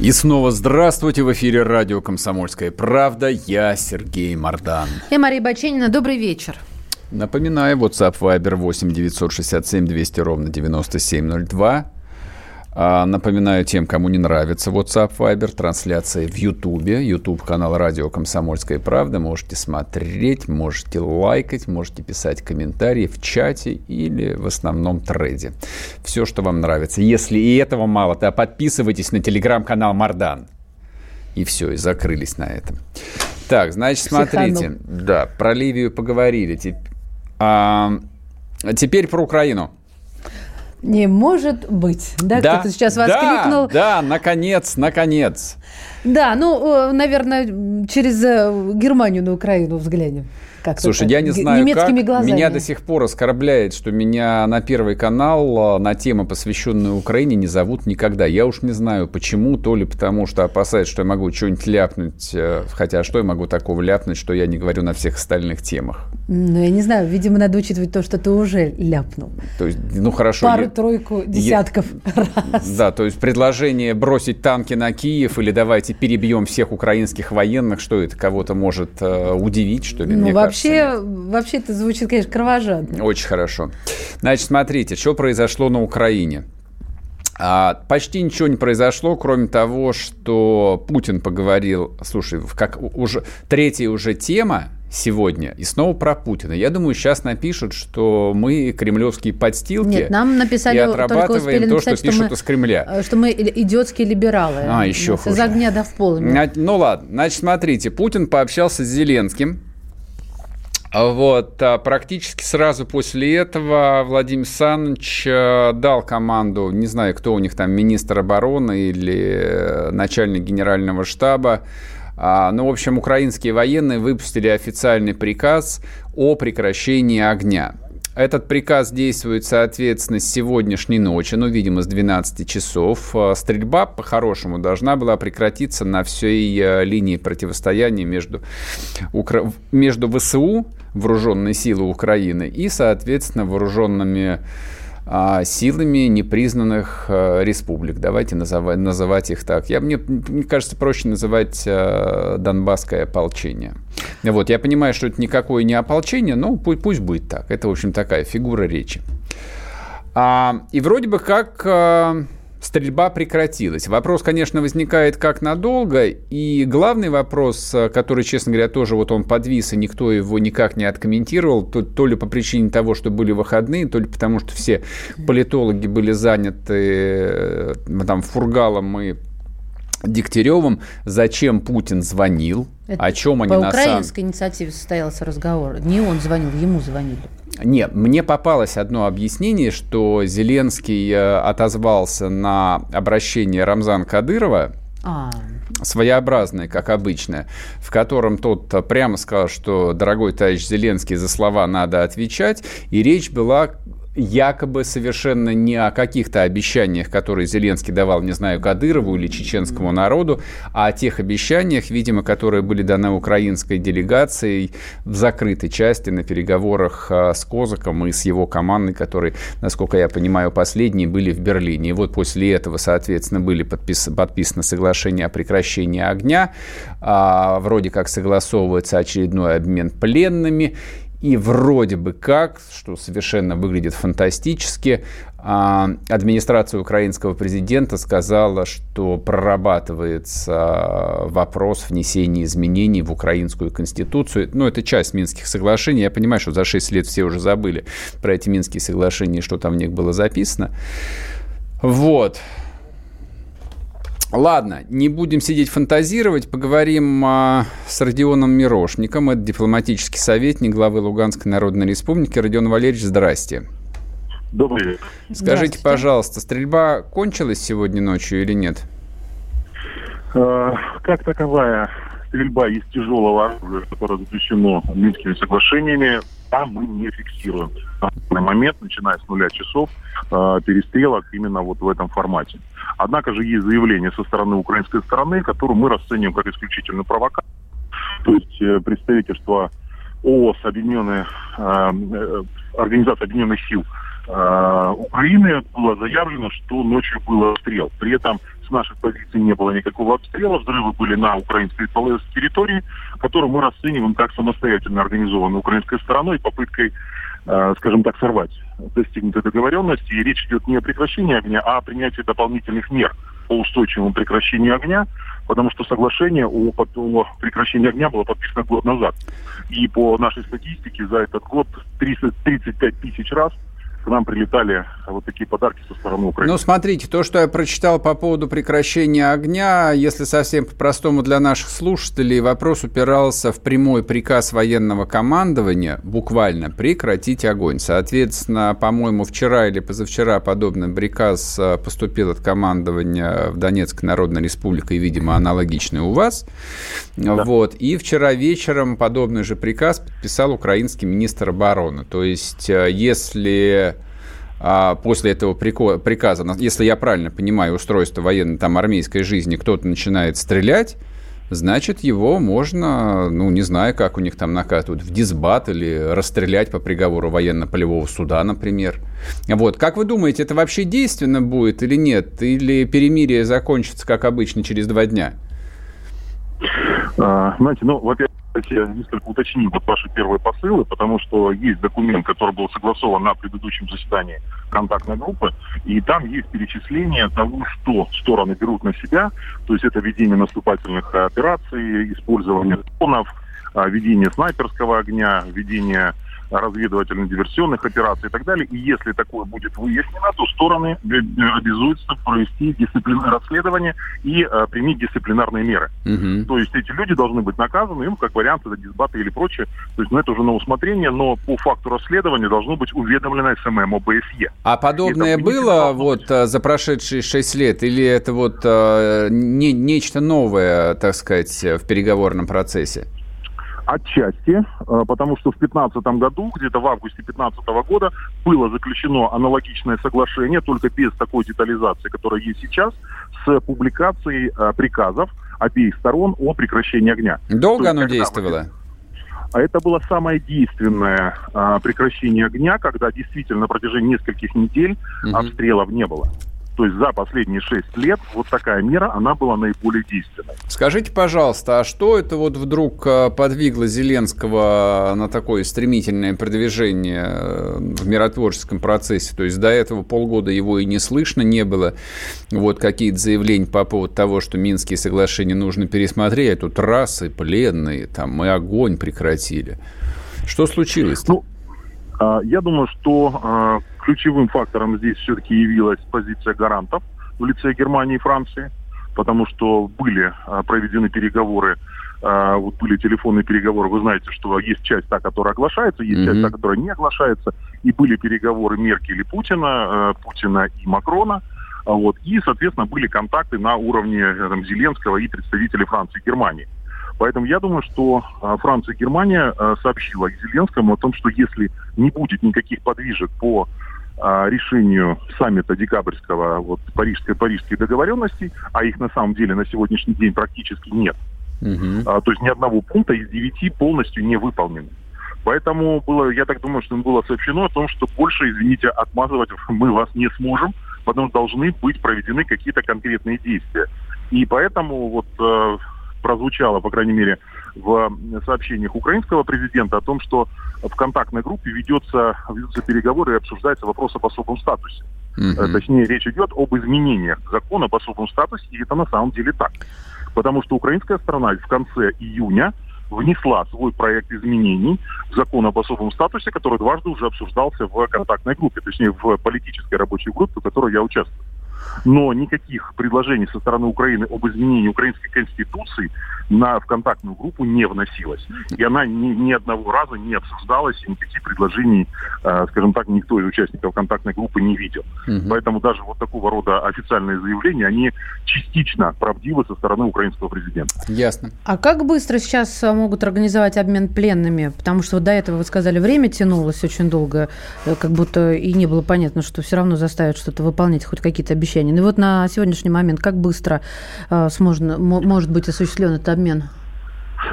И снова здравствуйте в эфире радио «Комсомольская правда». Я Сергей Мордан. И Мария Баченина. Добрый вечер. Напоминаю, WhatsApp Viber 8 967 200 ровно 9702. А, напоминаю тем, кому не нравится WhatsApp Viber, трансляция в YouTube, YouTube канал Радио Комсомольская правда. Можете смотреть, можете лайкать, можете писать комментарии в чате или в основном треде. Все, что вам нравится. Если и этого мало, то подписывайтесь на телеграм-канал Мардан. И все, и закрылись на этом. Так, значит, смотрите. Да, про Ливию поговорили. А, теперь про Украину. Не может быть. Да, да кто-то сейчас воскликнул. Да, да, наконец, наконец. Да, ну, э, наверное, через э, Германию на Украину взглянем. Как Слушай, я не знаю, как. Глазами. Меня до сих пор оскорбляет, что меня на Первый канал а, на темы, посвященные Украине, не зовут никогда. Я уж не знаю, почему. То ли потому, что опасаюсь, что я могу что-нибудь ляпнуть. Э, хотя что я могу такого ляпнуть, что я не говорю на всех остальных темах? Ну, я не знаю. Видимо, надо учитывать то, что ты уже ляпнул. То есть, ну, хорошо. Пару-тройку десятков я... раз. Да, то есть предложение бросить танки на Киев или давайте перебьем всех украинских военных, что это кого-то может э, удивить, что ли? Ну, мне вообще, кажется, вообще это звучит, конечно, кровожадно. Очень хорошо. Значит, смотрите, что произошло на Украине. А, почти ничего не произошло, кроме того, что Путин поговорил, слушай, как уже третья уже тема, сегодня. И снова про Путина. Я думаю, сейчас напишут, что мы кремлевские подстилки. Нет, нам написали, и отрабатываем то, написать, что пишут что мы, из Кремля. Э, что мы идиотские либералы. А, еще хуже. Из огня до в пол. Ну ладно, значит, смотрите. Путин пообщался с Зеленским. Вот, а практически сразу после этого Владимир Саныч э, дал команду, не знаю, кто у них там, министр обороны или э, начальник генерального штаба, а, ну, в общем, украинские военные выпустили официальный приказ о прекращении огня. Этот приказ действует, соответственно, с сегодняшней ночи, ну, видимо, с 12 часов. А, стрельба, по-хорошему, должна была прекратиться на всей э, линии противостояния между, Укра... между ВСУ, вооруженные силы Украины, и, соответственно, вооруженными силами непризнанных а, республик. Давайте называть, называть их так. Я, мне, мне кажется, проще называть а, Донбасское ополчение. Вот, я понимаю, что это никакое не ополчение, но пусть, пусть будет так. Это, в общем, такая фигура речи. А, и вроде бы как... Стрельба прекратилась. Вопрос, конечно, возникает как надолго, и главный вопрос, э, который, честно говоря, тоже вот он подвис, и никто его никак не откомментировал, то, то ли по причине того, что были выходные, то ли потому, что все политологи были заняты э, там Фургалом и Дегтяревым, зачем Путин звонил, Это о чем они на самом... По украинской инициативе состоялся разговор. Не он звонил, ему звонили. Нет, мне попалось одно объяснение, что Зеленский э, отозвался на обращение Рамзана Кадырова, а. своеобразное, как обычно, в котором тот прямо сказал, что, дорогой товарищ Зеленский, за слова надо отвечать, и речь была якобы совершенно не о каких-то обещаниях, которые Зеленский давал, не знаю, Кадырову или чеченскому народу, а о тех обещаниях, видимо, которые были даны украинской делегацией в закрытой части на переговорах а, с Козаком и с его командой, которые, насколько я понимаю, последние были в Берлине. И вот после этого, соответственно, были подпис подписаны соглашения о прекращении огня, а, вроде как согласовывается очередной обмен пленными, и вроде бы как, что совершенно выглядит фантастически, а, администрация украинского президента сказала, что прорабатывается вопрос внесения изменений в украинскую конституцию. Ну, это часть Минских соглашений. Я понимаю, что за 6 лет все уже забыли про эти Минские соглашения, что там в них было записано. Вот. Ладно, не будем сидеть фантазировать, поговорим а, с Родионом Мирошником. Это дипломатический советник главы Луганской Народной Республики. Родион Валерьевич, здрасте. Добрый вечер. Скажите, пожалуйста, стрельба кончилась сегодня ночью или нет? Э, как таковая стрельба из тяжелого оружия, которое запрещено Минскими соглашениями, там мы не фиксируем. На момент, начиная с нуля часов, э, перестрелок именно вот в этом формате. Однако же есть заявление со стороны украинской стороны, которое мы расцениваем как исключительную провокацию. То есть э, представительство ООС, Объединенная, э, э, Организация Объединенных Сил э, Украины было заявлено, что ночью был обстрел. При этом с наших позиций не было никакого обстрела, взрывы были на украинской территории, которую мы расцениваем как самостоятельно организованную украинской стороной попыткой, э, скажем так, сорвать достигнутой договоренности. И речь идет не о прекращении огня, а о принятии дополнительных мер по устойчивому прекращению огня, потому что соглашение о, о прекращении огня было подписано год назад. И по нашей статистике за этот год 30, 35 тысяч раз – к нам прилетали вот такие подарки со стороны Украины. Ну, смотрите, то, что я прочитал по поводу прекращения огня, если совсем по-простому для наших слушателей, вопрос упирался в прямой приказ военного командования буквально прекратить огонь. Соответственно, по-моему, вчера или позавчера подобный приказ э, поступил от командования в Донецкой Народной Республике, и, видимо, аналогичный у вас. Да. Вот. И вчера вечером подобный же приказ подписал украинский министр обороны. То есть, э, если после этого приказа, если я правильно понимаю устройство военной там армейской жизни, кто-то начинает стрелять, значит, его можно, ну, не знаю, как у них там накатывают, в дисбат или расстрелять по приговору военно-полевого суда, например. Вот, как вы думаете, это вообще действенно будет или нет? Или перемирие закончится, как обычно, через два дня? А, знаете, ну, во-первых, я несколько уточним вот ваши первые посылы, потому что есть документ, который был согласован на предыдущем заседании контактной группы, и там есть перечисление того, что стороны берут на себя, то есть это ведение наступательных операций, использование дронов, ведение снайперского огня, ведение разведывательно-диверсионных операций и так далее. И если такое будет выяснено, то стороны обязуются провести дисциплинарное расследование и э, применить дисциплинарные меры. Угу. То есть эти люди должны быть наказаны, им как вариант это дисбаты или прочее. То есть ну, это уже на усмотрение, но по факту расследования должно быть уведомлено СММ ОБСЕ. А подобное это было вот э, за прошедшие шесть лет или это вот э, не, нечто новое, так сказать, в переговорном процессе? Отчасти, э, потому что в 2015 году, где-то в августе 2015 года, было заключено аналогичное соглашение, только без такой детализации, которая есть сейчас, с публикацией э, приказов обеих сторон о прекращении огня. Долго есть, оно действовало? А это было самое действенное а, прекращение огня, когда действительно на протяжении нескольких недель угу. обстрелов не было. То есть за последние шесть лет вот такая мера, она была наиболее действенной. Скажите, пожалуйста, а что это вот вдруг э, подвигло Зеленского на такое стремительное продвижение э, в миротворческом процессе? То есть до этого полгода его и не слышно не было. Вот какие-то заявления по поводу того, что Минские соглашения нужно пересмотреть, а тут расы, пленные, там, мы огонь прекратили. Что случилось? -то? Ну, а, я думаю, что а, ключевым фактором здесь все-таки явилась позиция гарантов в лице Германии и Франции, потому что были а, проведены переговоры, вот были телефонные переговоры, вы знаете, что есть часть та, которая оглашается, есть mm-hmm. часть та, которая не оглашается, и были переговоры Меркель и Путина, Путина и Макрона, вот, и, соответственно, были контакты на уровне там, Зеленского и представителей Франции и Германии. Поэтому я думаю, что а, Франция и Германия а, сообщила Зеленскому о том, что если не будет никаких подвижек по а, решению саммита декабрьского вот, парижской, парижских договоренностей, а их на самом деле на сегодняшний день практически нет, угу. а, то есть ни одного пункта из девяти полностью не выполнены. Поэтому было, я так думаю, что им было сообщено о том, что больше, извините, отмазывать мы вас не сможем, потому что должны быть проведены какие-то конкретные действия. И поэтому вот прозвучало, по крайней мере, в сообщениях украинского президента о том, что в контактной группе ведется, ведутся переговоры и обсуждается вопрос об особом статусе. Mm-hmm. Точнее, речь идет об изменениях закона об особом статусе, и это на самом деле так. Потому что украинская сторона в конце июня внесла свой проект изменений в закон об особом статусе, который дважды уже обсуждался в контактной группе, точнее в политической рабочей группе, в которой я участвую. но никаких предложений со стороны Украины об изменении украинской конституции на в контактную группу не вносилось. И она ни, ни одного раза не обсуждалась, и никаких предложений, э, скажем так, никто из участников контактной группы не видел. Угу. Поэтому даже вот такого рода официальные заявления, они частично правдивы со стороны украинского президента. Ясно. А как быстро сейчас э, могут организовать обмен пленными? Потому что вот до этого, вы сказали, время тянулось очень долго, э, как будто и не было понятно, что все равно заставят что-то выполнять, хоть какие-то обещания. Ну вот на сегодняшний момент как быстро э, сможно, может быть осуществлен этот обмен?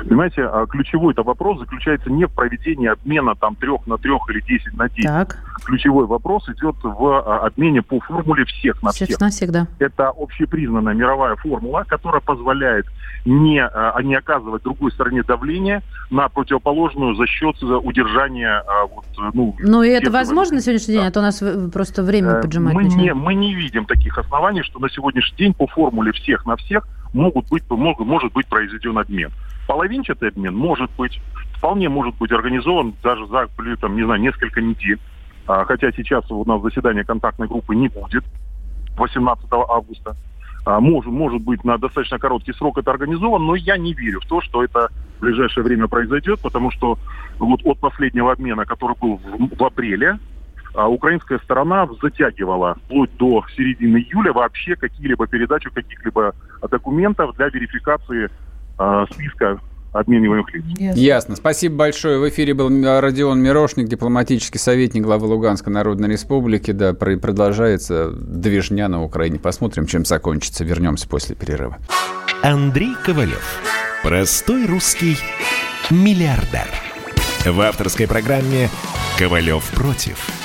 Понимаете, а ключевой это вопрос заключается не в проведении обмена там трех на трех или десять на десять. Так. Ключевой вопрос идет в а, обмене по формуле всех на всех. Всех на всех, да. Это общепризнанная мировая формула, которая позволяет не, а, не оказывать другой стороне давления на противоположную за счет удержания вот, ну, ну и это возможно на сегодняшний день, да. а то у нас просто время э, поджимает. Мы не, мы не видим таких оснований, что на сегодняшний день по формуле всех на всех могут быть, могут, может быть произведен обмен. Половинчатый обмен может быть, вполне может быть организован даже за, там, не знаю, несколько недель. А, хотя сейчас у нас заседание контактной группы не будет 18 августа. А, может, может быть, на достаточно короткий срок это организовано, но я не верю в то, что это в ближайшее время произойдет, потому что вот от последнего обмена, который был в, в апреле, украинская сторона затягивала вплоть до середины июля вообще какие-либо передачу каких-либо документов для верификации э, списка обмениваемых лиц. Ясно. Ясно. Спасибо большое. В эфире был Родион Мирошник, дипломатический советник главы Луганской Народной Республики. Да, продолжается движня на Украине. Посмотрим, чем закончится. Вернемся после перерыва. Андрей Ковалев. Простой русский миллиардер. В авторской программе «Ковалев против».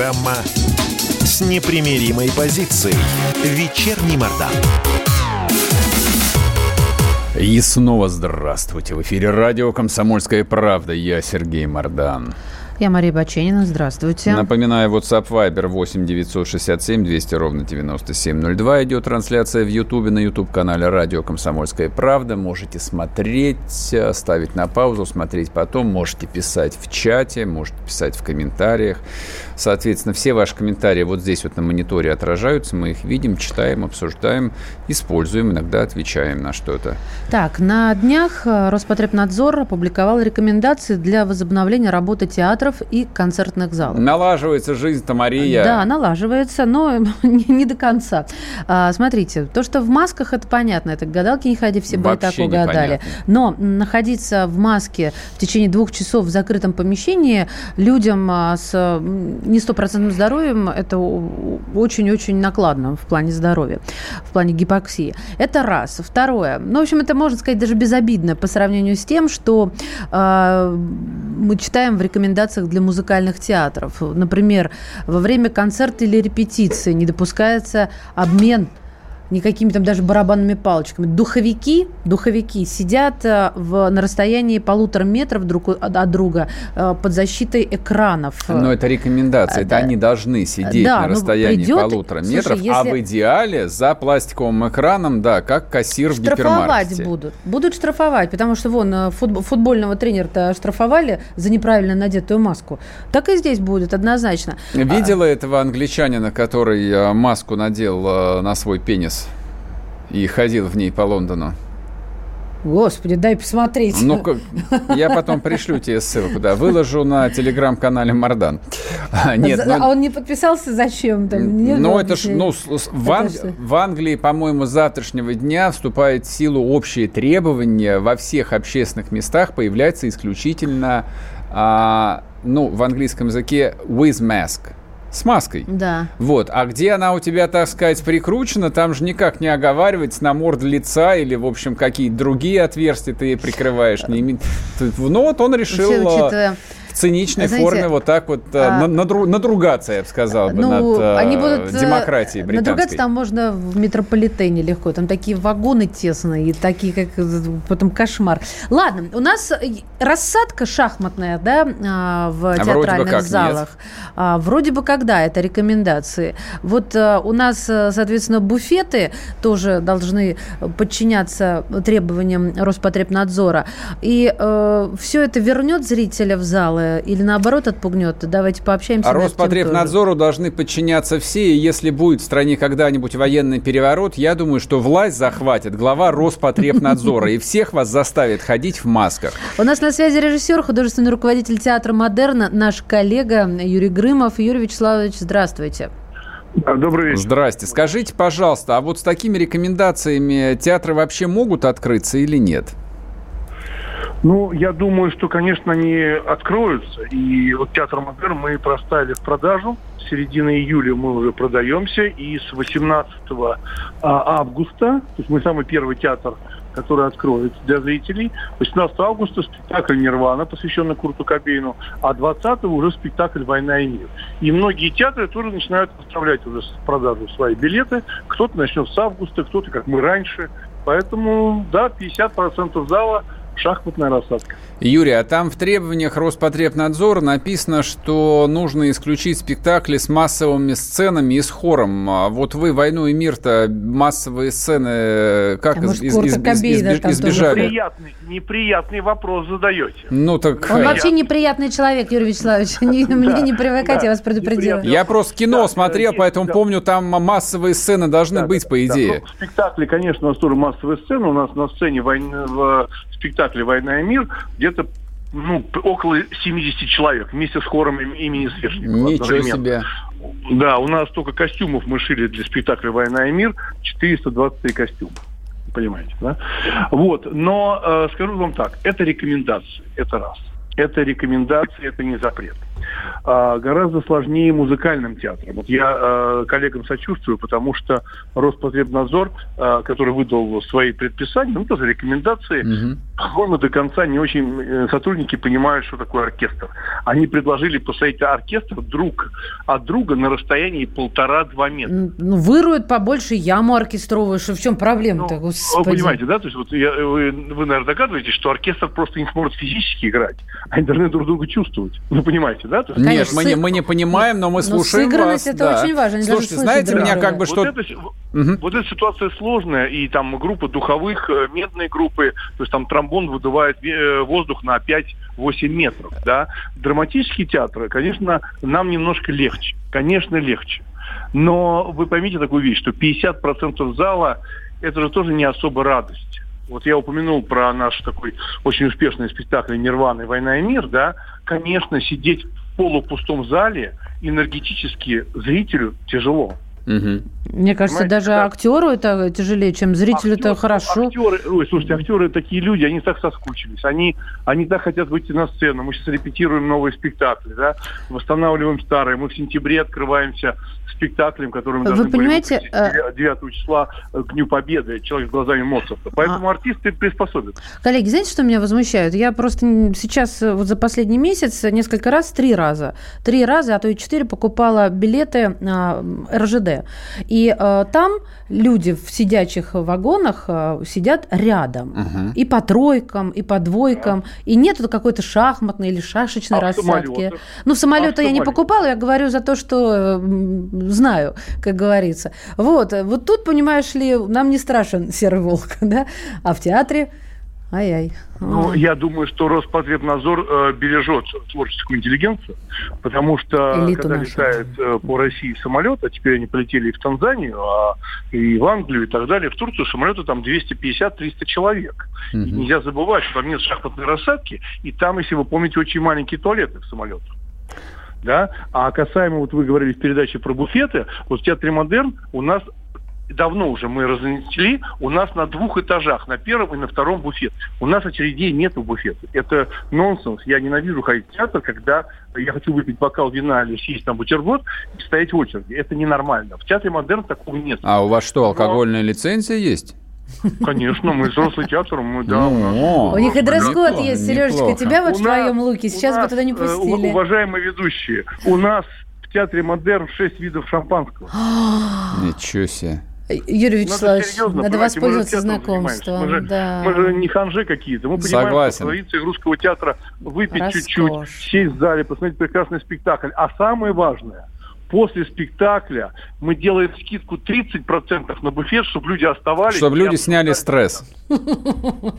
Программа с непримиримой позицией. Вечерний Мордан. И снова здравствуйте. В эфире радио «Комсомольская правда». Я Сергей Мордан. Я Мария Баченина. Здравствуйте. Напоминаю, WhatsApp Viber 8 967 200 ровно 9702. Идет трансляция в Ютубе на YouTube-канале «Радио Комсомольская правда». Можете смотреть, ставить на паузу, смотреть потом. Можете писать в чате, можете писать в комментариях. Соответственно, все ваши комментарии вот здесь вот на мониторе отражаются. Мы их видим, читаем, обсуждаем, используем, иногда отвечаем на что-то. Так, на днях Роспотребнадзор опубликовал рекомендации для возобновления работы театров театров и концертных залов. Налаживается жизнь-то, Мария. Да, налаживается, но не, не до конца. А, смотрите, то, что в масках, это понятно. Это гадалки не ходи, все бы и так угадали. Но находиться в маске в течение двух часов в закрытом помещении людям а, с не стопроцентным здоровьем, это очень-очень накладно в плане здоровья, в плане гипоксии. Это раз. Второе. Ну, в общем, это, можно сказать, даже безобидно по сравнению с тем, что э, мы читаем в рекомендациях рекомендациях для музыкальных театров. Например, во время концерта или репетиции не допускается обмен никакими там даже барабанными палочками. Духовики, духовики сидят э, в, на расстоянии полутора метров друг от друга э, под защитой экранов. Но это рекомендация, да. это они должны сидеть да, на ну, расстоянии придет, полутора метров, слушай, а если... а в идеале за пластиковым экраном, да, как кассир в гипермаркете. будут. Будут штрафовать, потому что вон э, футбольного тренера-то штрафовали за неправильно надетую маску. Так и здесь будет однозначно. Видела а... этого англичанина, который маску надел на свой пенис? И ходил в ней по Лондону. Господи, дай посмотреть. Ну, я потом пришлю тебе ссылку, да. Выложу на телеграм-канале Мардан. А, нет, а, но... а он не подписался зачем? Там, ну, это ж, ну, в, Ан... в Англии, по-моему, с завтрашнего дня вступает в силу общее требование во всех общественных местах появляется исключительно, а, ну, в английском языке with mask с маской. Да. Вот. А где она у тебя, так сказать, прикручена, там же никак не оговаривается на морд лица или, в общем, какие-то другие отверстия ты прикрываешь. Не... Ну вот он решил... Вообще, учитывая циничной Знаете, форме вот так вот э, а, надру, надругаться, я бы сказал, ну, над они будут, демократией британской. Надругаться там можно в метрополитене легко. Там такие вагоны тесные, и такие, как потом кошмар. Ладно, у нас рассадка шахматная, да, в а театральных как залах. Нет. А, вроде бы когда это рекомендации. Вот у нас, соответственно, буфеты тоже должны подчиняться требованиям Роспотребнадзора. И э, все это вернет зрителя в залы или наоборот отпугнет? Давайте пообщаемся. А Роспотребнадзору должны подчиняться все, и если будет в стране когда-нибудь военный переворот, я думаю, что власть захватит глава Роспотребнадзора и всех вас заставит ходить в масках. У нас на связи режиссер, художественный руководитель театра «Модерна», наш коллега Юрий Грымов. Юрий Вячеславович, здравствуйте. Добрый вечер. Здрасте. Скажите, пожалуйста, а вот с такими рекомендациями театры вообще могут открыться или нет? Ну, я думаю, что, конечно, они откроются. И вот театр Модерн мы проставили в продажу. С середины июля мы уже продаемся. И с 18 а, августа, то есть мы самый первый театр, который откроется для зрителей. 18 августа спектакль «Нирвана», посвященный Курту Кобейну, а 20 уже спектакль «Война и мир». И многие театры тоже начинают поставлять уже в продажу свои билеты. Кто-то начнет с августа, кто-то, как мы раньше. Поэтому, да, 50% зала – шахматная рассадка. Юрий, а там в требованиях Роспотребнадзора написано, что нужно исключить спектакли с массовыми сценами и с хором. А вот вы «Войну и мир»-то массовые сцены э, как а из, из, из, из, избежали? Неприятный, неприятный вопрос задаете. Ну так... Он вообще неприятный человек, Юрий Вячеславович. Мне не привыкать, я вас предупредила. Я просто кино смотрел, поэтому помню, там массовые сцены должны быть, по идее. Ну, спектакли, конечно, у нас тоже массовые сцены. У нас на сцене в спектакле «Война и мир» где-то ну, около 70 человек вместе с хором имени Свешникова. Ничего себе. Да, у нас только костюмов мы шили для спектакля «Война и мир», 423 костюма. Понимаете, да? Вот, но э, скажу вам так, это рекомендации, это раз. Это рекомендации, это не запрет гораздо сложнее музыкальным театром. Вот я а, коллегам сочувствую, потому что Роспотребнадзор, а, который выдал свои предписания, ну, тоже рекомендации, угу. по-моему, до конца не очень э, сотрудники понимают, что такое оркестр. Они предложили посадить оркестр друг от друга на расстоянии полтора-два метра. Ну, выруют побольше яму оркестровую, что в чем проблема-то, ну, Вы понимаете, да? То есть вот я, вы, вы, наверное, догадываетесь, что оркестр просто не сможет физически играть, а они должны друг друга чувствовать. Вы понимаете, да? То есть, Нет, мы, не, мы не понимаем, но мы но слушаем вас. это да. очень важно. Слушайте, знаете, меня как бы что... Вот, это, угу. вот эта ситуация сложная, и там группы духовых, э, медные группы, то есть там тромбон выдувает э, воздух на 5-8 метров, да. Драматические театры, конечно, нам немножко легче, конечно, легче. Но вы поймите такую вещь, что 50% зала – это же тоже не особо радость. Вот я упомянул про наш такой очень успешный спектакль «Нирвана. Война и мир», да, конечно, сидеть полупустом зале энергетически зрителю тяжело. Угу. Мне кажется, Понимаете, даже да. актеру это тяжелее, чем зрителю это хорошо. Актеры, ой, слушайте, актеры такие люди, они так соскучились, они, они так хотят выйти на сцену. Мы сейчас репетируем новые спектакли, да, восстанавливаем старые. Мы в сентябре открываемся спектаклем, который мы Вы должны понимаете, были 9 э, числа к Дню Победы «Человек глазами Моцарта». Поэтому а... артисты приспособят. Коллеги, знаете, что меня возмущает? Я просто сейчас э, вот за последний месяц несколько раз, три раза, три раза, а то и четыре покупала билеты на РЖД. И э, там люди в сидячих вагонах э, сидят рядом. Угу. И по тройкам, и по двойкам. Да. И нету какой-то шахматной или шашечной а рассадки. Ну, в самолеты а я не покупала, я говорю за то, что знаю, как говорится. Вот, вот тут, понимаешь ли, нам не страшен серый волк, да? А в театре Ай-яй. Ну, я думаю, что Роспотребнадзор э, бережет творческую интеллигенцию, потому что Элиту когда нашу. летает э, по России самолет, а теперь они полетели и в Танзанию, а и в Англию и так далее, в Турцию самолеты там 250-300 человек. Угу. И нельзя забывать, что там нет шахматной рассадки, и там, если вы помните, очень маленькие туалеты в самолетах да, а касаемо, вот вы говорили в передаче про буфеты, вот в Театре Модерн у нас давно уже мы разнесли, у нас на двух этажах, на первом и на втором буфет. У нас очередей нет в буфете. Это нонсенс. Я ненавижу ходить в театр, когда я хочу выпить бокал вина или съесть там бутерброд и стоять в очереди. Это ненормально. В театре Модерн такого нет. А у вас что, алкогольная Но... лицензия есть? Конечно, мы взрослый театр, мы, да. Ну, у них и дресс-код есть, Сережечка, тебя вот в твоем луке сейчас бы туда не э, пустили. Уважаемые ведущие, у нас в театре «Модерн» шесть видов шампанского. Ничего себе. Юрий Вячеславович, надо, надо воспользоваться знакомством. Мы же, да. мы же не ханжи какие-то. Мы понимаем, Согласен. что традиции русского театра выпить чуть-чуть, сесть в зале, посмотреть прекрасный спектакль. А самое важное – после спектакля мы делаем скидку 30% на буфет, чтобы люди оставались. Чтобы люди сняли стресс.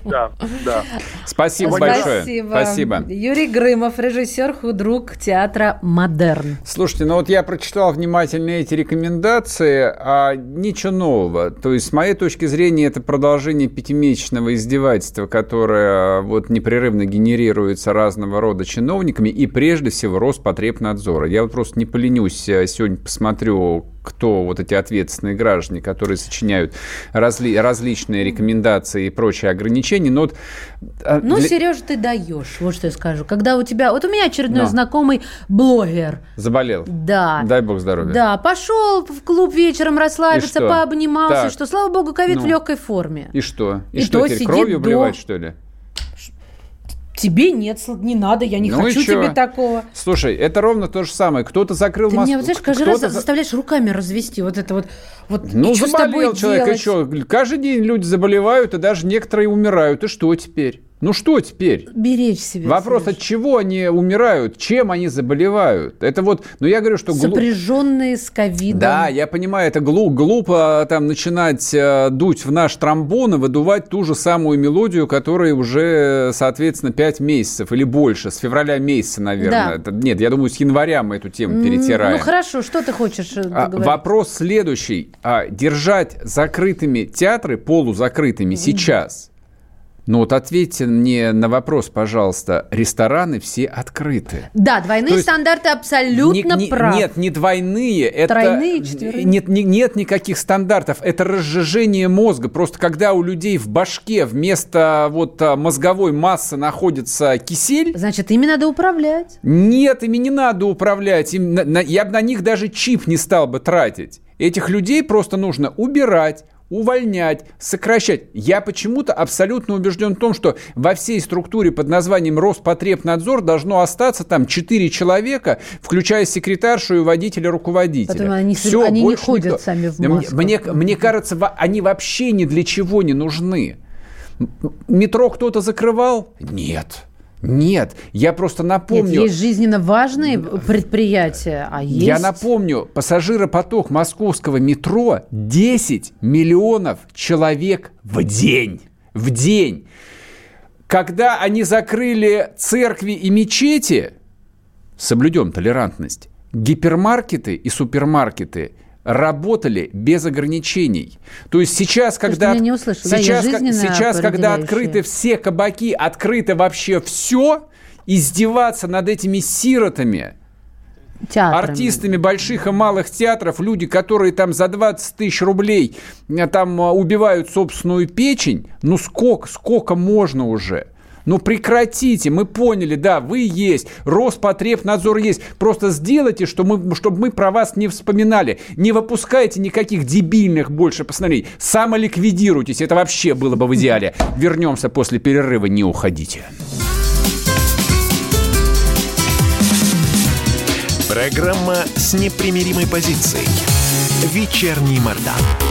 Да, да. Спасибо большое. Спасибо. Юрий Грымов, режиссер, худрук театра «Модерн». Слушайте, ну вот я прочитал внимательно эти рекомендации, а ничего нового. То есть, с моей точки зрения, это продолжение пятимесячного издевательства, которое вот непрерывно генерируется разного рода чиновниками и прежде всего Роспотребнадзора. Я вот просто не поленюсь сегодня посмотрю, кто вот эти ответственные граждане, которые сочиняют разли, различные рекомендации и прочие ограничения. Но вот, а, ну, для... Сереж, ты даешь, вот что я скажу. Когда у тебя... Вот у меня очередной Но. знакомый блогер. Заболел? Да. Дай бог здоровья. Да, пошел в клуб вечером расслабиться, пообнимался, так. что, слава богу, ковид ну. в легкой форме. И что? И, и что, теперь кровью до... блевать, что ли? Тебе нет, не надо, я не ну хочу тебе такого. Слушай, это ровно то же самое. Кто-то закрыл Ты Москву. меня, знаешь, каждый раз заставляешь руками развести вот это вот. вот ну, заболел человек, делать? и что? Каждый день люди заболевают, и даже некоторые умирают. И что теперь? Ну что теперь? Беречь себя. Вопрос, от чего они умирают, чем они заболевают. Это вот, ну я говорю, что... Сопряженные глуп... с ковидом. Да, я понимаю, это глуп, глупо там начинать э, дуть в наш тромбон и выдувать ту же самую мелодию, которая уже, соответственно, 5 месяцев или больше, с февраля месяца, наверное. Да. Это, нет, я думаю, с января мы эту тему перетираем. Ну хорошо, что ты хочешь э, а, Вопрос следующий. А, держать закрытыми театры, полузакрытыми сейчас – ну вот ответьте мне на вопрос, пожалуйста. Рестораны все открыты. Да, двойные есть, стандарты абсолютно не, не, прав. Нет, не двойные. Это, Тройные, четверные. Нет, не, нет никаких стандартов. Это разжижение мозга. Просто когда у людей в башке вместо вот а, мозговой массы находится кисель... Значит, ими надо управлять. Нет, ими не надо управлять. Им, на, я бы на них даже чип не стал бы тратить. Этих людей просто нужно убирать, увольнять, сокращать. Я почему-то абсолютно убежден в том, что во всей структуре под названием Роспотребнадзор должно остаться там 4 человека, включая секретаршу и водителя руководителя. Потом они, Все, они не ходят никто. сами в Москву. Мне, мне кажется, они вообще ни для чего не нужны. Метро кто-то закрывал? Нет. Нет, я просто напомню... Нет, есть жизненно важные предприятия, а есть... Я напомню, пассажиропоток московского метро 10 миллионов человек в день. В день. Когда они закрыли церкви и мечети, соблюдем толерантность, гипермаркеты и супермаркеты работали без ограничений. То есть сейчас, когда, не услышал. сейчас, да, сейчас когда открыты все кабаки, открыто вообще все, издеваться над этими сиротами, Театрами. артистами больших и малых театров, люди, которые там за 20 тысяч рублей э, там э, убивают собственную печень, ну сколько, сколько можно уже? Ну прекратите, мы поняли, да, вы есть, Роспотребнадзор есть. Просто сделайте, что мы, чтобы мы про вас не вспоминали. Не выпускайте никаких дебильных больше постановлений. Самоликвидируйтесь, это вообще было бы в идеале. Вернемся после перерыва, не уходите. Программа с непримиримой позицией. Вечерний Мордан.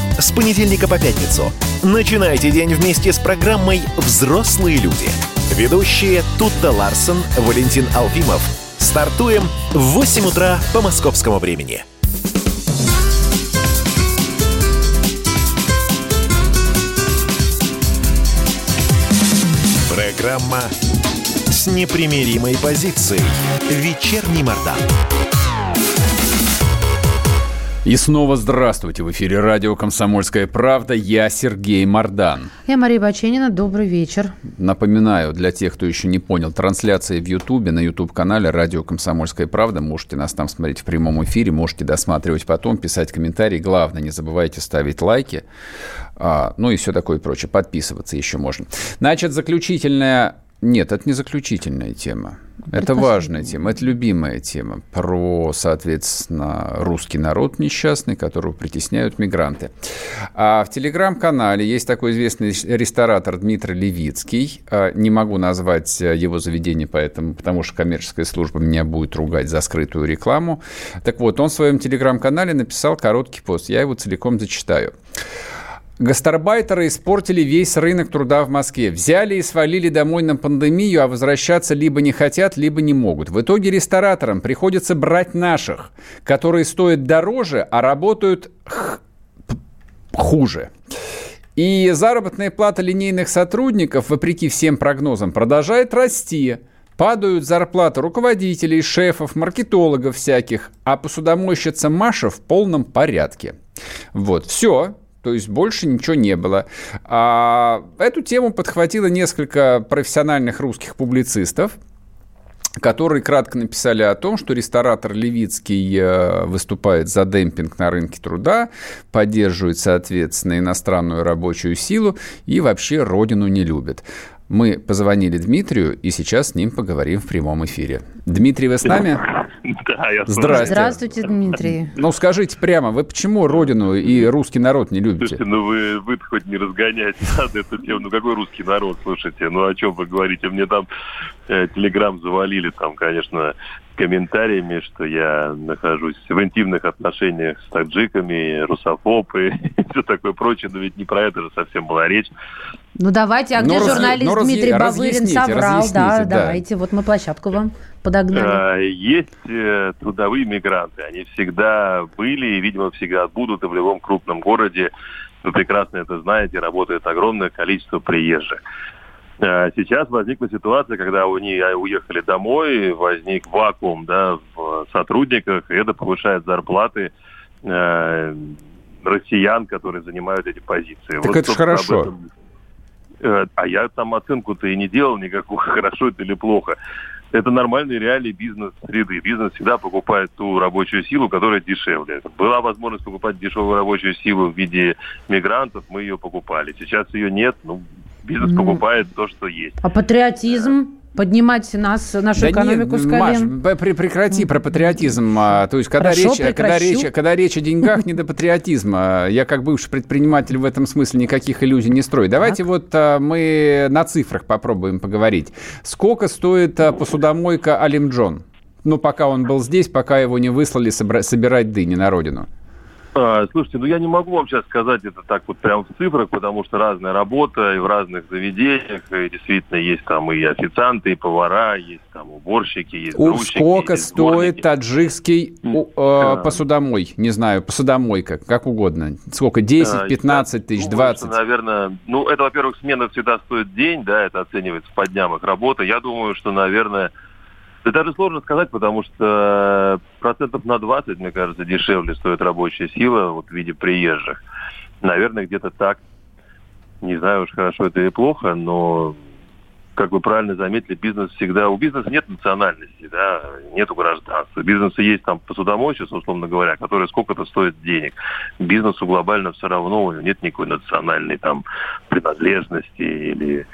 с понедельника по пятницу. Начинайте день вместе с программой «Взрослые люди». Ведущие Тутта Ларсон, Валентин Алфимов. Стартуем в 8 утра по московскому времени. Программа с непримиримой позицией. Вечерний Мордан. И снова здравствуйте. В эфире радио «Комсомольская правда». Я Сергей Мордан. Я Мария Баченина. Добрый вечер. Напоминаю, для тех, кто еще не понял, трансляция в Ютубе, на Ютуб-канале «Радио «Комсомольская правда». Можете нас там смотреть в прямом эфире, можете досматривать потом, писать комментарии. Главное, не забывайте ставить лайки. А, ну и все такое прочее. Подписываться еще можно. Значит, заключительная нет, это не заключительная тема. Это важная тема, это любимая тема про, соответственно, русский народ несчастный, которого притесняют мигранты. А в телеграм-канале есть такой известный ресторатор Дмитрий Левицкий. А, не могу назвать его заведение, поэтому, потому что коммерческая служба меня будет ругать за скрытую рекламу. Так вот, он в своем телеграм-канале написал короткий пост. Я его целиком зачитаю. Гастарбайтеры испортили весь рынок труда в Москве. Взяли и свалили домой на пандемию, а возвращаться либо не хотят, либо не могут. В итоге рестораторам приходится брать наших, которые стоят дороже, а работают хуже. И заработная плата линейных сотрудников, вопреки всем прогнозам, продолжает расти. Падают зарплаты руководителей, шефов, маркетологов всяких, а посудомойщица Маша в полном порядке. Вот, все, то есть больше ничего не было. А эту тему подхватило несколько профессиональных русских публицистов, которые кратко написали о том, что ресторатор Левицкий э, выступает за демпинг на рынке труда, поддерживает, соответственно, иностранную рабочую силу и вообще родину не любит. Мы позвонили Дмитрию и сейчас с ним поговорим в прямом эфире. Дмитрий, вы с нами? Да, я Здравствуйте. Здравствуйте, Дмитрий. Ну, скажите прямо, вы почему родину и русский народ не любите? Слушайте, ну вы, вы хоть не разгоняйте надо эту тему. Ну, какой русский народ, слушайте? Ну, о чем вы говорите? Мне там э, телеграм завалили, там, конечно, комментариями, что я нахожусь в интимных отношениях с таджиками, русофобы и все такое прочее, но ведь не про это же совсем была речь. Ну давайте, а где но журналист раз, Дмитрий Бавырин соврал? Да, да, давайте, вот мы площадку вам подогнали. А, есть э, трудовые мигранты, они всегда были и, видимо, всегда будут, и в любом крупном городе, вы прекрасно это знаете, работает огромное количество приезжих. А сейчас возникла ситуация, когда они уехали домой, возник вакуум да, в сотрудниках, и это повышает зарплаты э, россиян, которые занимают эти позиции. Так вот, это же хорошо. Этом, а я там оценку-то и не делал никакую, хорошо это или плохо. Это нормальные реалии бизнес-среды. Бизнес всегда покупает ту рабочую силу, которая дешевле. Была возможность покупать дешевую рабочую силу в виде мигрантов, мы ее покупали. Сейчас ее нет, ну, Бизнес ну, покупает то, что есть. А патриотизм? Поднимать нас, нашу да экономику нет, с колен. Маш, прекрати про патриотизм. А, то есть, когда речь, когда, речь, когда речь о деньгах, не до патриотизма. Я, как бывший предприниматель, в этом смысле никаких иллюзий не строю. Давайте так. вот а, мы на цифрах попробуем поговорить. Сколько стоит а, посудомойка Алимджон? Ну, пока он был здесь, пока его не выслали собирать дыни на родину. А, слушайте, ну я не могу вам сейчас сказать это так вот прям в цифрах, потому что разная работа и в разных заведениях. И действительно есть там и официанты, и повара, есть там уборщики, есть У, грузчики, Сколько есть стоит дворники. таджикский э, посудомой? Не знаю, посудомойка, как угодно. Сколько? 10, 15 тысяч, 20? Думаю, наверное, ну это, во-первых, смена всегда стоит день, да, это оценивается по дням их работы. Я думаю, что, наверное, да даже сложно сказать, потому что процентов на 20, мне кажется, дешевле стоит рабочая сила вот, в виде приезжих. Наверное, где-то так. Не знаю уж, хорошо это или плохо, но, как вы правильно заметили, бизнес всегда... У бизнеса нет национальности, да, нету гражданства. У бизнеса есть там посудомойщица, условно говоря, которая сколько-то стоит денег. Бизнесу глобально все равно нет никакой национальной там принадлежности или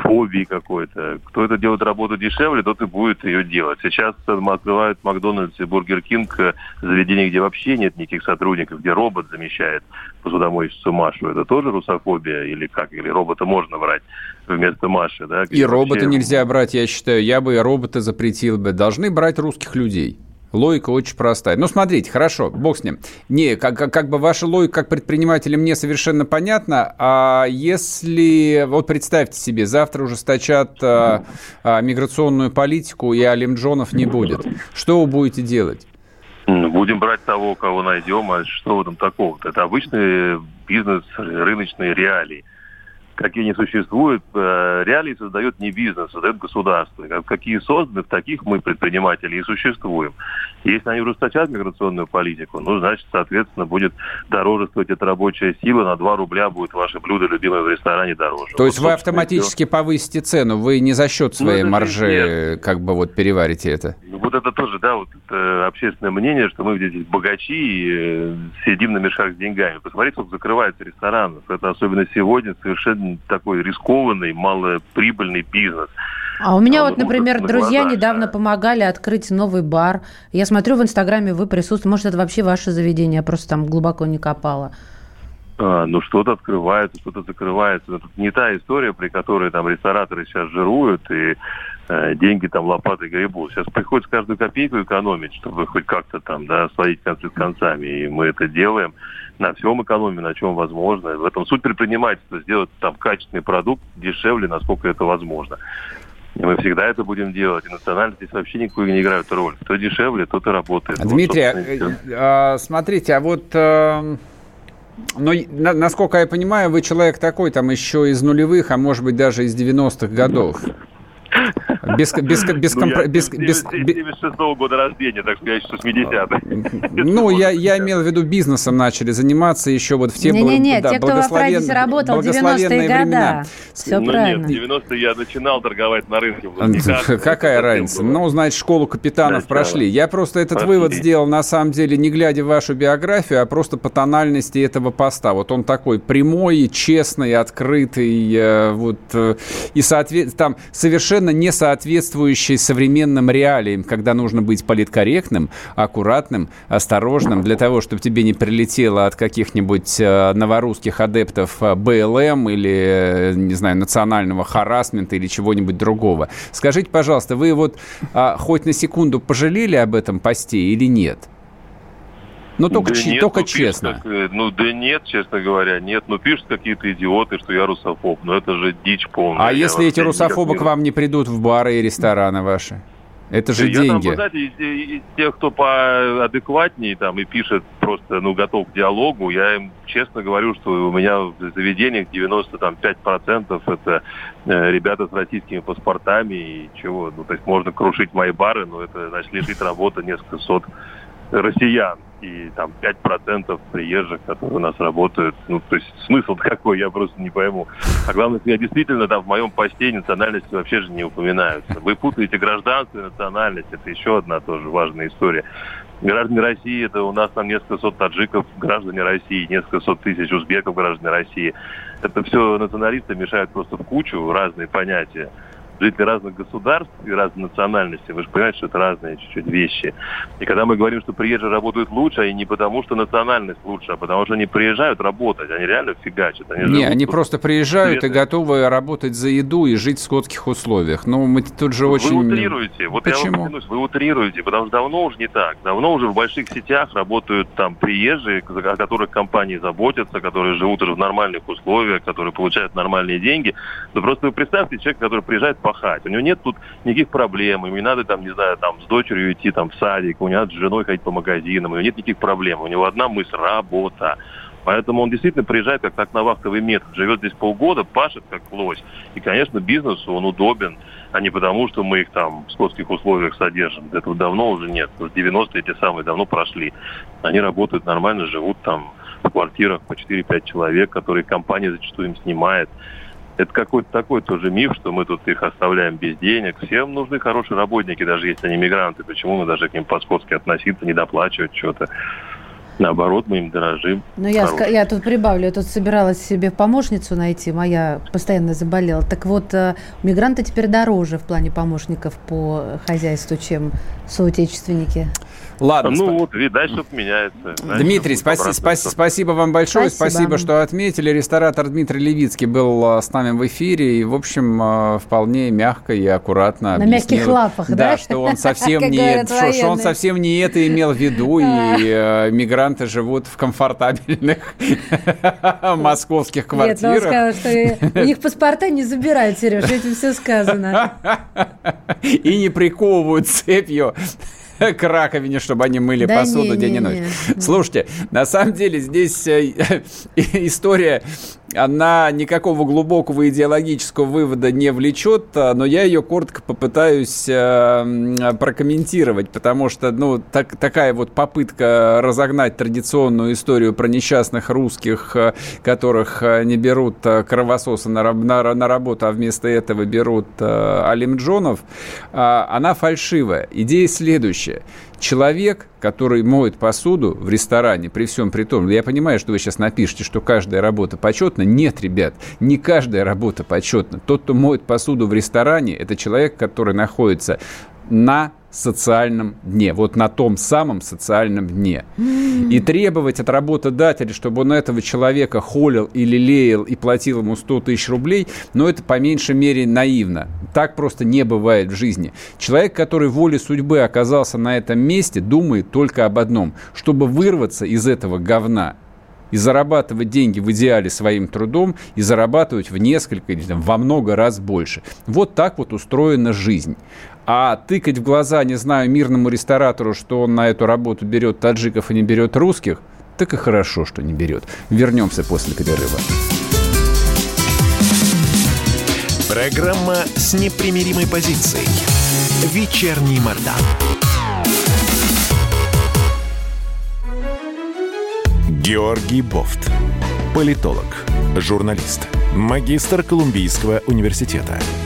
фобии какой-то. Кто это делает работу дешевле, тот и будет ее делать. Сейчас открывают Макдональдс и Бургер Кинг э, заведения, где вообще нет никаких сотрудников, где робот замещает посудомоечницу Машу. Это тоже русофобия или как? Или робота можно брать вместо Маши, да? И робота вообще... нельзя брать, я считаю. Я бы робота запретил бы. Должны брать русских людей. Логика очень простая. Ну, смотрите, хорошо, бог с ним. Не, как, как, как бы ваша логика как предпринимателя мне совершенно понятна. А если, вот представьте себе, завтра ужесточат а, а, миграционную политику и Алим Джонов не будет. Что вы будете делать? Ну, будем брать того, кого найдем, а что в этом такого? -то? Это обычный бизнес, рыночные реалии. Какие они существуют, э, реалии создает не бизнес, создает государство. Какие созданы, в таких мы, предприниматели, и существуем. Если они ужесточат миграционную политику, ну, значит, соответственно, будет дороже стоить эта рабочая сила, на 2 рубля будет ваше блюдо любимое в ресторане дороже. То вот, есть вы автоматически все. повысите цену, вы не за счет ну, своей ну, маржи нет. как бы вот переварите это? Ну, вот это тоже, да, вот это общественное мнение, что мы здесь богачи и э, сидим на мешках с деньгами. Посмотрите, сколько закрывается ресторанов. Это особенно сегодня совершенно такой рискованный, малоприбыльный бизнес. А у меня а вот, например, друзья глаза, недавно помогали открыть новый бар. Я смотрю в Инстаграме, вы присутствуете. Может, это вообще ваше заведение, я просто там глубоко не копала. А, ну, что-то открывается, что-то закрывается. Это не та история, при которой там рестораторы сейчас жируют и деньги там лопатой гребут. Сейчас приходится каждую копейку экономить, чтобы хоть как-то там, да, сводить концы с концами. И мы это делаем на всем экономе, на чем возможно. В этом суть предпринимательства, сделать там качественный продукт дешевле, насколько это возможно. И мы всегда это будем делать. И национальности здесь вообще никакую не играют роль. Кто дешевле, тот и работает. Дмитрий, вот, а, смотрите, а вот... А... Но, насколько я понимаю, вы человек такой, там еще из нулевых, а может быть даже из 90-х годов. Без, без, без, ну, компро... без, без, 76 -го года рождения, так что я еще 80 Ну, я, я имел в виду бизнесом начали заниматься еще вот в те Не-не-не, да, те, кто во Фрайдисе работал в 90-е годы. Все ну, правильно. нет, в 90-е я начинал торговать на рынке. Какая разница? Ну, значит, школу капитанов Начало. прошли. Я просто этот прошли. вывод сделал, на самом деле, не глядя в вашу биографию, а просто по тональности этого поста. Вот он такой прямой, честный, открытый, э, вот, э, и, соответственно, там совершенно не соответствующий современным реалиям, когда нужно быть политкорректным, аккуратным, осторожным, для того, чтобы тебе не прилетело от каких-нибудь э, новорусских адептов э, БЛМ или, э, не знаю, национального харасмента или чего-нибудь другого. Скажите, пожалуйста, вы вот а, хоть на секунду пожалели об этом посте или нет? Ну, только, да ч- нет, только ну, честно. Как, ну, да нет, честно говоря, нет. Ну, пишут какие-то идиоты, что я русофоб. Но это же дичь полная. А я если эти русофобы к вам не придут в бары и рестораны ваши? Это же я деньги. Там, знаете, из, из тех, кто поадекватнее там и пишет просто, ну, готов к диалогу, я им честно говорю, что у меня в заведениях 95% это э, ребята с российскими паспортами и чего. Ну, то есть можно крушить мои бары, но это, значит, лишить работы несколько сот россиян и там 5% приезжих, которые у нас работают. Ну, то есть смысл какой, я просто не пойму. А главное, я действительно там в моем посте национальности вообще же не упоминаются. Вы путаете гражданство и национальность. Это еще одна тоже важная история. Граждане России, это у нас там несколько сот таджиков, граждане России, несколько сот тысяч узбеков, граждане России. Это все националисты мешают просто в кучу разные понятия жители разных государств и разных национальностей, вы же понимаете, что это разные чуть-чуть вещи. И когда мы говорим, что приезжие работают лучше, они не потому, что национальность лучше, а потому что они приезжают работать, они реально фигачат. Они не, они просто приезжают и готовы работать за еду и жить в скотских условиях. Ну, мы тут же очень... Вы утрируете. Вот Почему? я вам клянусь, вы утрируете, потому что давно уже не так. Давно уже в больших сетях работают там приезжие, о которых компании заботятся, которые живут уже в нормальных условиях, которые получают нормальные деньги. Но просто вы представьте человека, который приезжает пахать. У него нет тут никаких проблем, ему не надо там, не знаю, там с дочерью идти там в садик, у него надо с женой ходить по магазинам, у него нет никаких проблем. У него одна мысль – работа. Поэтому он действительно приезжает как так на вахтовый метод, живет здесь полгода, пашет как лось. И, конечно, бизнесу он удобен, а не потому, что мы их там в скотских условиях содержим. Этого давно уже нет. 90-е эти самые давно прошли. Они работают нормально, живут там в квартирах по 4-5 человек, которые компания зачастую им снимает. Это какой-то такой тоже миф, что мы тут их оставляем без денег. Всем нужны хорошие работники, даже если они мигранты. Почему мы даже к ним по-скотски относиться, не доплачивать что-то? Наоборот, мы им дорожим. Ну, я, я тут прибавлю, я тут собиралась себе помощницу найти, моя постоянно заболела. Так вот, э, мигранты теперь дороже в плане помощников по хозяйству, чем соотечественники. Ладно. Ну сп... вот, видать, что меняется. Знаете, Дмитрий, спаси, спаси, спасибо вам большое. Спасибо. спасибо, что отметили. Ресторатор Дмитрий Левицкий был а, с нами в эфире и, в общем, а, вполне мягко и аккуратно На объяснил, мягких лапах, да? Да, что он совсем не, что, что он совсем не это имел в виду, и э, мигранты живут в комфортабельных московских квартирах. Нет, он сказал, что у них паспорта не забирают, Сереж, этим все сказано. И не приковывают цепью к раковине, чтобы они мыли да посуду не, день не, и ночь. Не, Слушайте, на самом деле здесь э, история она никакого глубокого идеологического вывода не влечет, но я ее коротко попытаюсь э, прокомментировать, потому что, ну, так, такая вот попытка разогнать традиционную историю про несчастных русских, э, которых э, не берут кровососы на, на, на работу, а вместо этого берут алимджонов, э, она фальшивая. Идея следующая человек, который моет посуду в ресторане, при всем при том, я понимаю, что вы сейчас напишете, что каждая работа почетна. Нет, ребят, не каждая работа почетна. Тот, кто моет посуду в ресторане, это человек, который находится на социальном дне, вот на том самом социальном дне. И требовать от работодателя, чтобы он этого человека холил или леял и платил ему 100 тысяч рублей, ну, это по меньшей мере наивно. Так просто не бывает в жизни. Человек, который волей судьбы оказался на этом месте, думает только об одном, чтобы вырваться из этого говна и зарабатывать деньги в идеале своим трудом и зарабатывать в несколько или там, во много раз больше. Вот так вот устроена жизнь. А тыкать в глаза, не знаю, мирному ресторатору, что он на эту работу берет таджиков и не берет русских, так и хорошо, что не берет. Вернемся после перерыва. Программа с непримиримой позицией. Вечерний Мордан. Георгий Бофт. Политолог, журналист, магистр Колумбийского университета –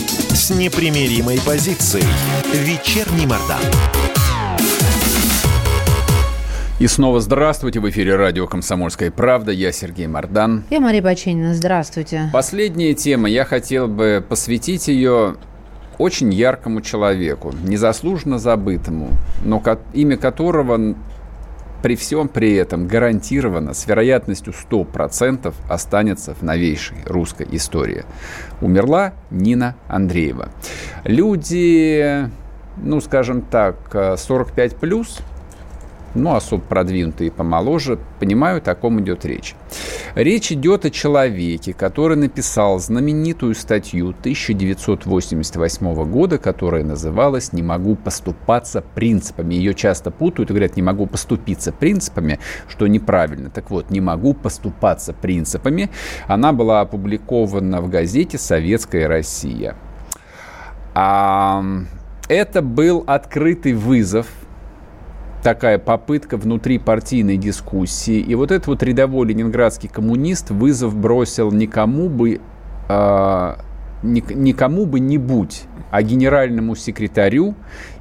непримиримой позицией. Вечерний Мордан. И снова здравствуйте. В эфире радио «Комсомольская правда». Я Сергей Мордан. Я Мария Баченина. Здравствуйте. Последняя тема. Я хотел бы посвятить ее очень яркому человеку, незаслуженно забытому, но имя которого при всем при этом гарантированно с вероятностью 100% останется в новейшей русской истории. Умерла Нина Андреева. Люди, ну, скажем так, 45 плюс – ну, особо продвинутые и помоложе, понимают, о ком идет речь. Речь идет о человеке, который написал знаменитую статью 1988 года, которая называлась «Не могу поступаться принципами». Ее часто путают и говорят «не могу поступиться принципами», что неправильно. Так вот, «не могу поступаться принципами». Она была опубликована в газете «Советская Россия». А, это был открытый вызов – такая попытка внутрипартийной дискуссии. И вот этот вот рядовой ленинградский коммунист вызов бросил никому бы, э, никому бы не будь, а генеральному секретарю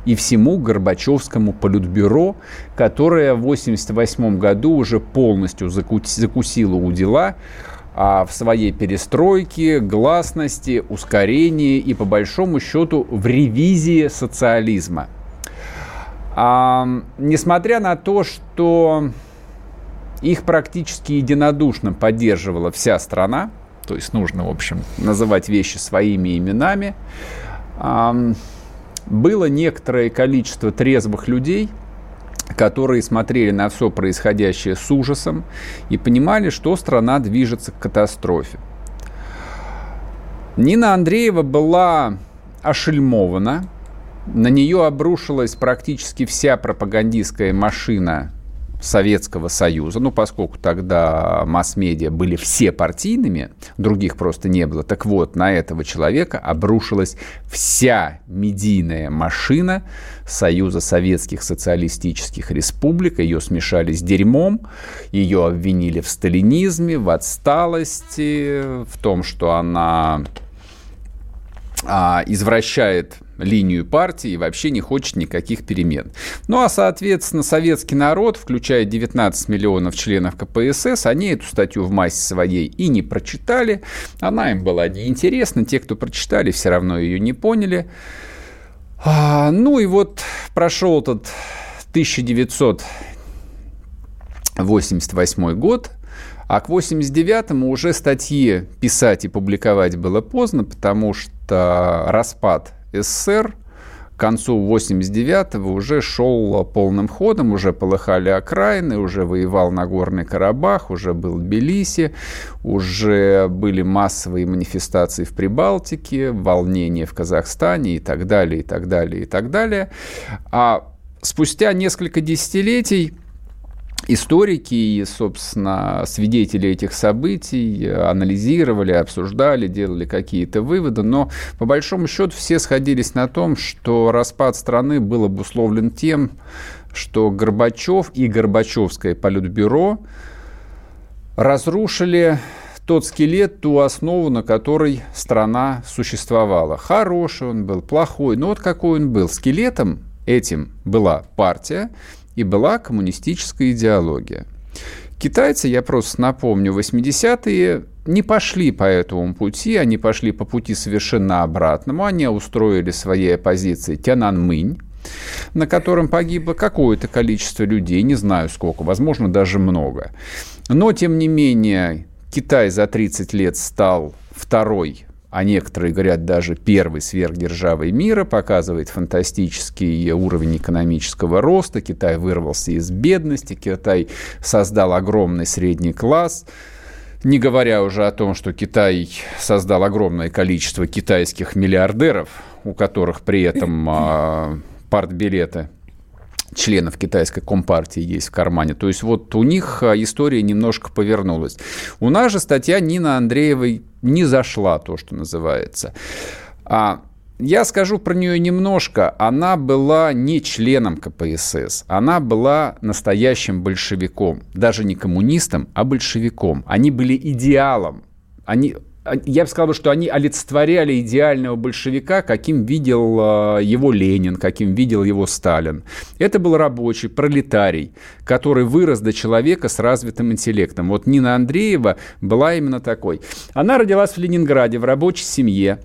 и всему Горбачевскому политбюро, которое в 1988 году уже полностью закусило у дела а в своей перестройке, гласности, ускорении и, по большому счету, в ревизии социализма – а, несмотря на то, что их практически единодушно поддерживала вся страна, то есть нужно, в общем, называть вещи своими именами, а, было некоторое количество трезвых людей, которые смотрели на все происходящее с ужасом и понимали, что страна движется к катастрофе. Нина Андреева была ошельмована – на нее обрушилась практически вся пропагандистская машина Советского Союза, ну, поскольку тогда масс-медиа были все партийными, других просто не было, так вот, на этого человека обрушилась вся медийная машина Союза Советских Социалистических Республик, ее смешали с дерьмом, ее обвинили в сталинизме, в отсталости, в том, что она а, извращает линию партии и вообще не хочет никаких перемен. Ну а, соответственно, советский народ, включая 19 миллионов членов КПСС, они эту статью в массе своей и не прочитали. Она им была неинтересна. Те, кто прочитали, все равно ее не поняли. А, ну и вот прошел этот 1988 год. А к 89-му уже статьи писать и публиковать было поздно, потому что распад СССР к концу 89-го уже шел полным ходом, уже полыхали окраины, уже воевал Нагорный Карабах, уже был Тбилиси, уже были массовые манифестации в Прибалтике, волнения в Казахстане и так далее, и так далее, и так далее. А спустя несколько десятилетий историки и, собственно, свидетели этих событий анализировали, обсуждали, делали какие-то выводы, но по большому счету все сходились на том, что распад страны был обусловлен тем, что Горбачев и Горбачевское политбюро разрушили тот скелет, ту основу, на которой страна существовала. Хороший он был, плохой, но вот какой он был. Скелетом этим была партия, и была коммунистическая идеология. Китайцы, я просто напомню, 80-е не пошли по этому пути, они пошли по пути совершенно обратному, они устроили своей оппозиции Тяньаньмынь, на котором погибло какое-то количество людей, не знаю сколько, возможно, даже много. Но, тем не менее, Китай за 30 лет стал второй а некоторые говорят даже первой сверхдержавой мира, показывает фантастический уровень экономического роста. Китай вырвался из бедности, Китай создал огромный средний класс. Не говоря уже о том, что Китай создал огромное количество китайских миллиардеров, у которых при этом а, партбилеты членов китайской компартии есть в кармане. То есть вот у них а, история немножко повернулась. У нас же статья Нины Андреевой не зашла, то, что называется. А, я скажу про нее немножко. Она была не членом КПСС. Она была настоящим большевиком. Даже не коммунистом, а большевиком. Они были идеалом. Они, я бы сказал, что они олицетворяли идеального большевика, каким видел а, его Ленин, каким видел его Сталин. Это был рабочий, пролетарий, который вырос до человека с развитым интеллектом. Вот Нина Андреева была именно такой. Она родилась в Ленинграде в рабочей семье.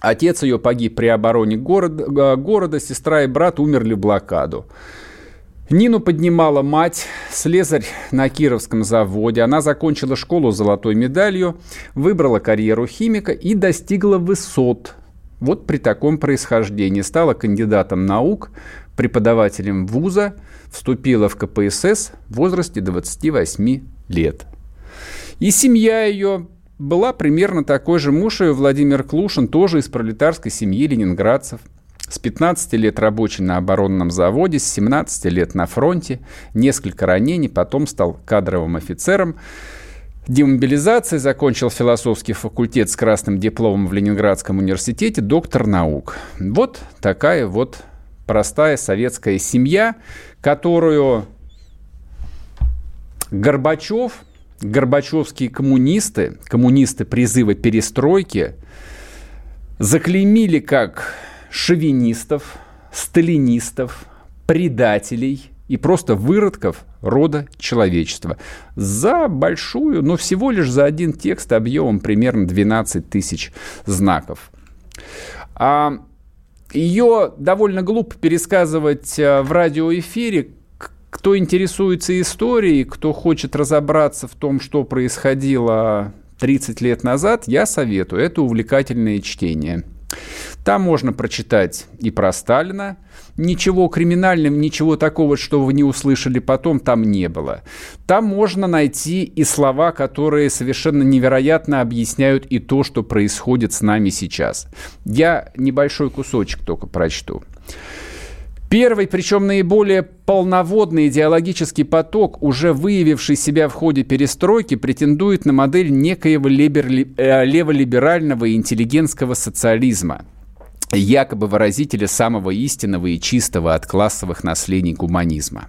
Отец ее погиб при обороне города, города сестра и брат умерли в блокаду. Нину поднимала мать, слесарь на Кировском заводе. Она закончила школу с золотой медалью, выбрала карьеру химика и достигла высот. Вот при таком происхождении стала кандидатом наук, преподавателем вуза, вступила в КПСС в возрасте 28 лет. И семья ее была примерно такой же. Муж ее, Владимир Клушин, тоже из пролетарской семьи ленинградцев – с 15 лет рабочий на оборонном заводе, с 17 лет на фронте, несколько ранений, потом стал кадровым офицером. Демобилизация, закончил философский факультет с красным дипломом в Ленинградском университете, доктор наук. Вот такая вот простая советская семья, которую Горбачев, горбачевские коммунисты, коммунисты призыва перестройки, заклеймили как шовинистов, сталинистов, предателей и просто выродков рода человечества за большую, но всего лишь за один текст объемом примерно 12 тысяч знаков. А ее довольно глупо пересказывать э, в радиоэфире. Кто интересуется историей, кто хочет разобраться в том, что происходило 30 лет назад, я советую. Это увлекательное чтение. Там можно прочитать и про Сталина. Ничего криминального, ничего такого, что вы не услышали потом, там не было. Там можно найти и слова, которые совершенно невероятно объясняют и то, что происходит с нами сейчас. Я небольшой кусочек только прочту. Первый, причем наиболее полноводный идеологический поток, уже выявивший себя в ходе перестройки, претендует на модель некоего э, леволиберального и интеллигентского социализма, якобы выразителя самого истинного и чистого от классовых наследий гуманизма.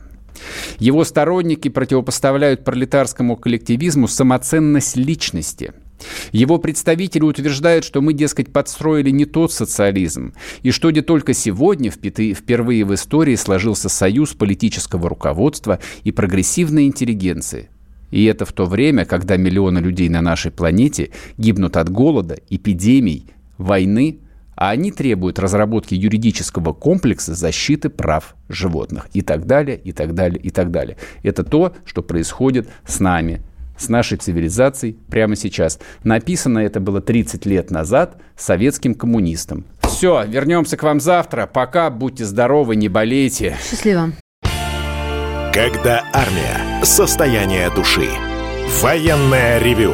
Его сторонники противопоставляют пролетарскому коллективизму самоценность личности – его представители утверждают, что мы, дескать, подстроили не тот социализм, и что не только сегодня впервые в истории сложился союз политического руководства и прогрессивной интеллигенции. И это в то время, когда миллионы людей на нашей планете гибнут от голода, эпидемий, войны, а они требуют разработки юридического комплекса защиты прав животных и так далее, и так далее, и так далее. Это то, что происходит с нами с нашей цивилизацией прямо сейчас. Написано это было 30 лет назад советским коммунистом. Все, вернемся к вам завтра. Пока, будьте здоровы, не болейте. Счастливо. Когда армия. Состояние души. Военное ревю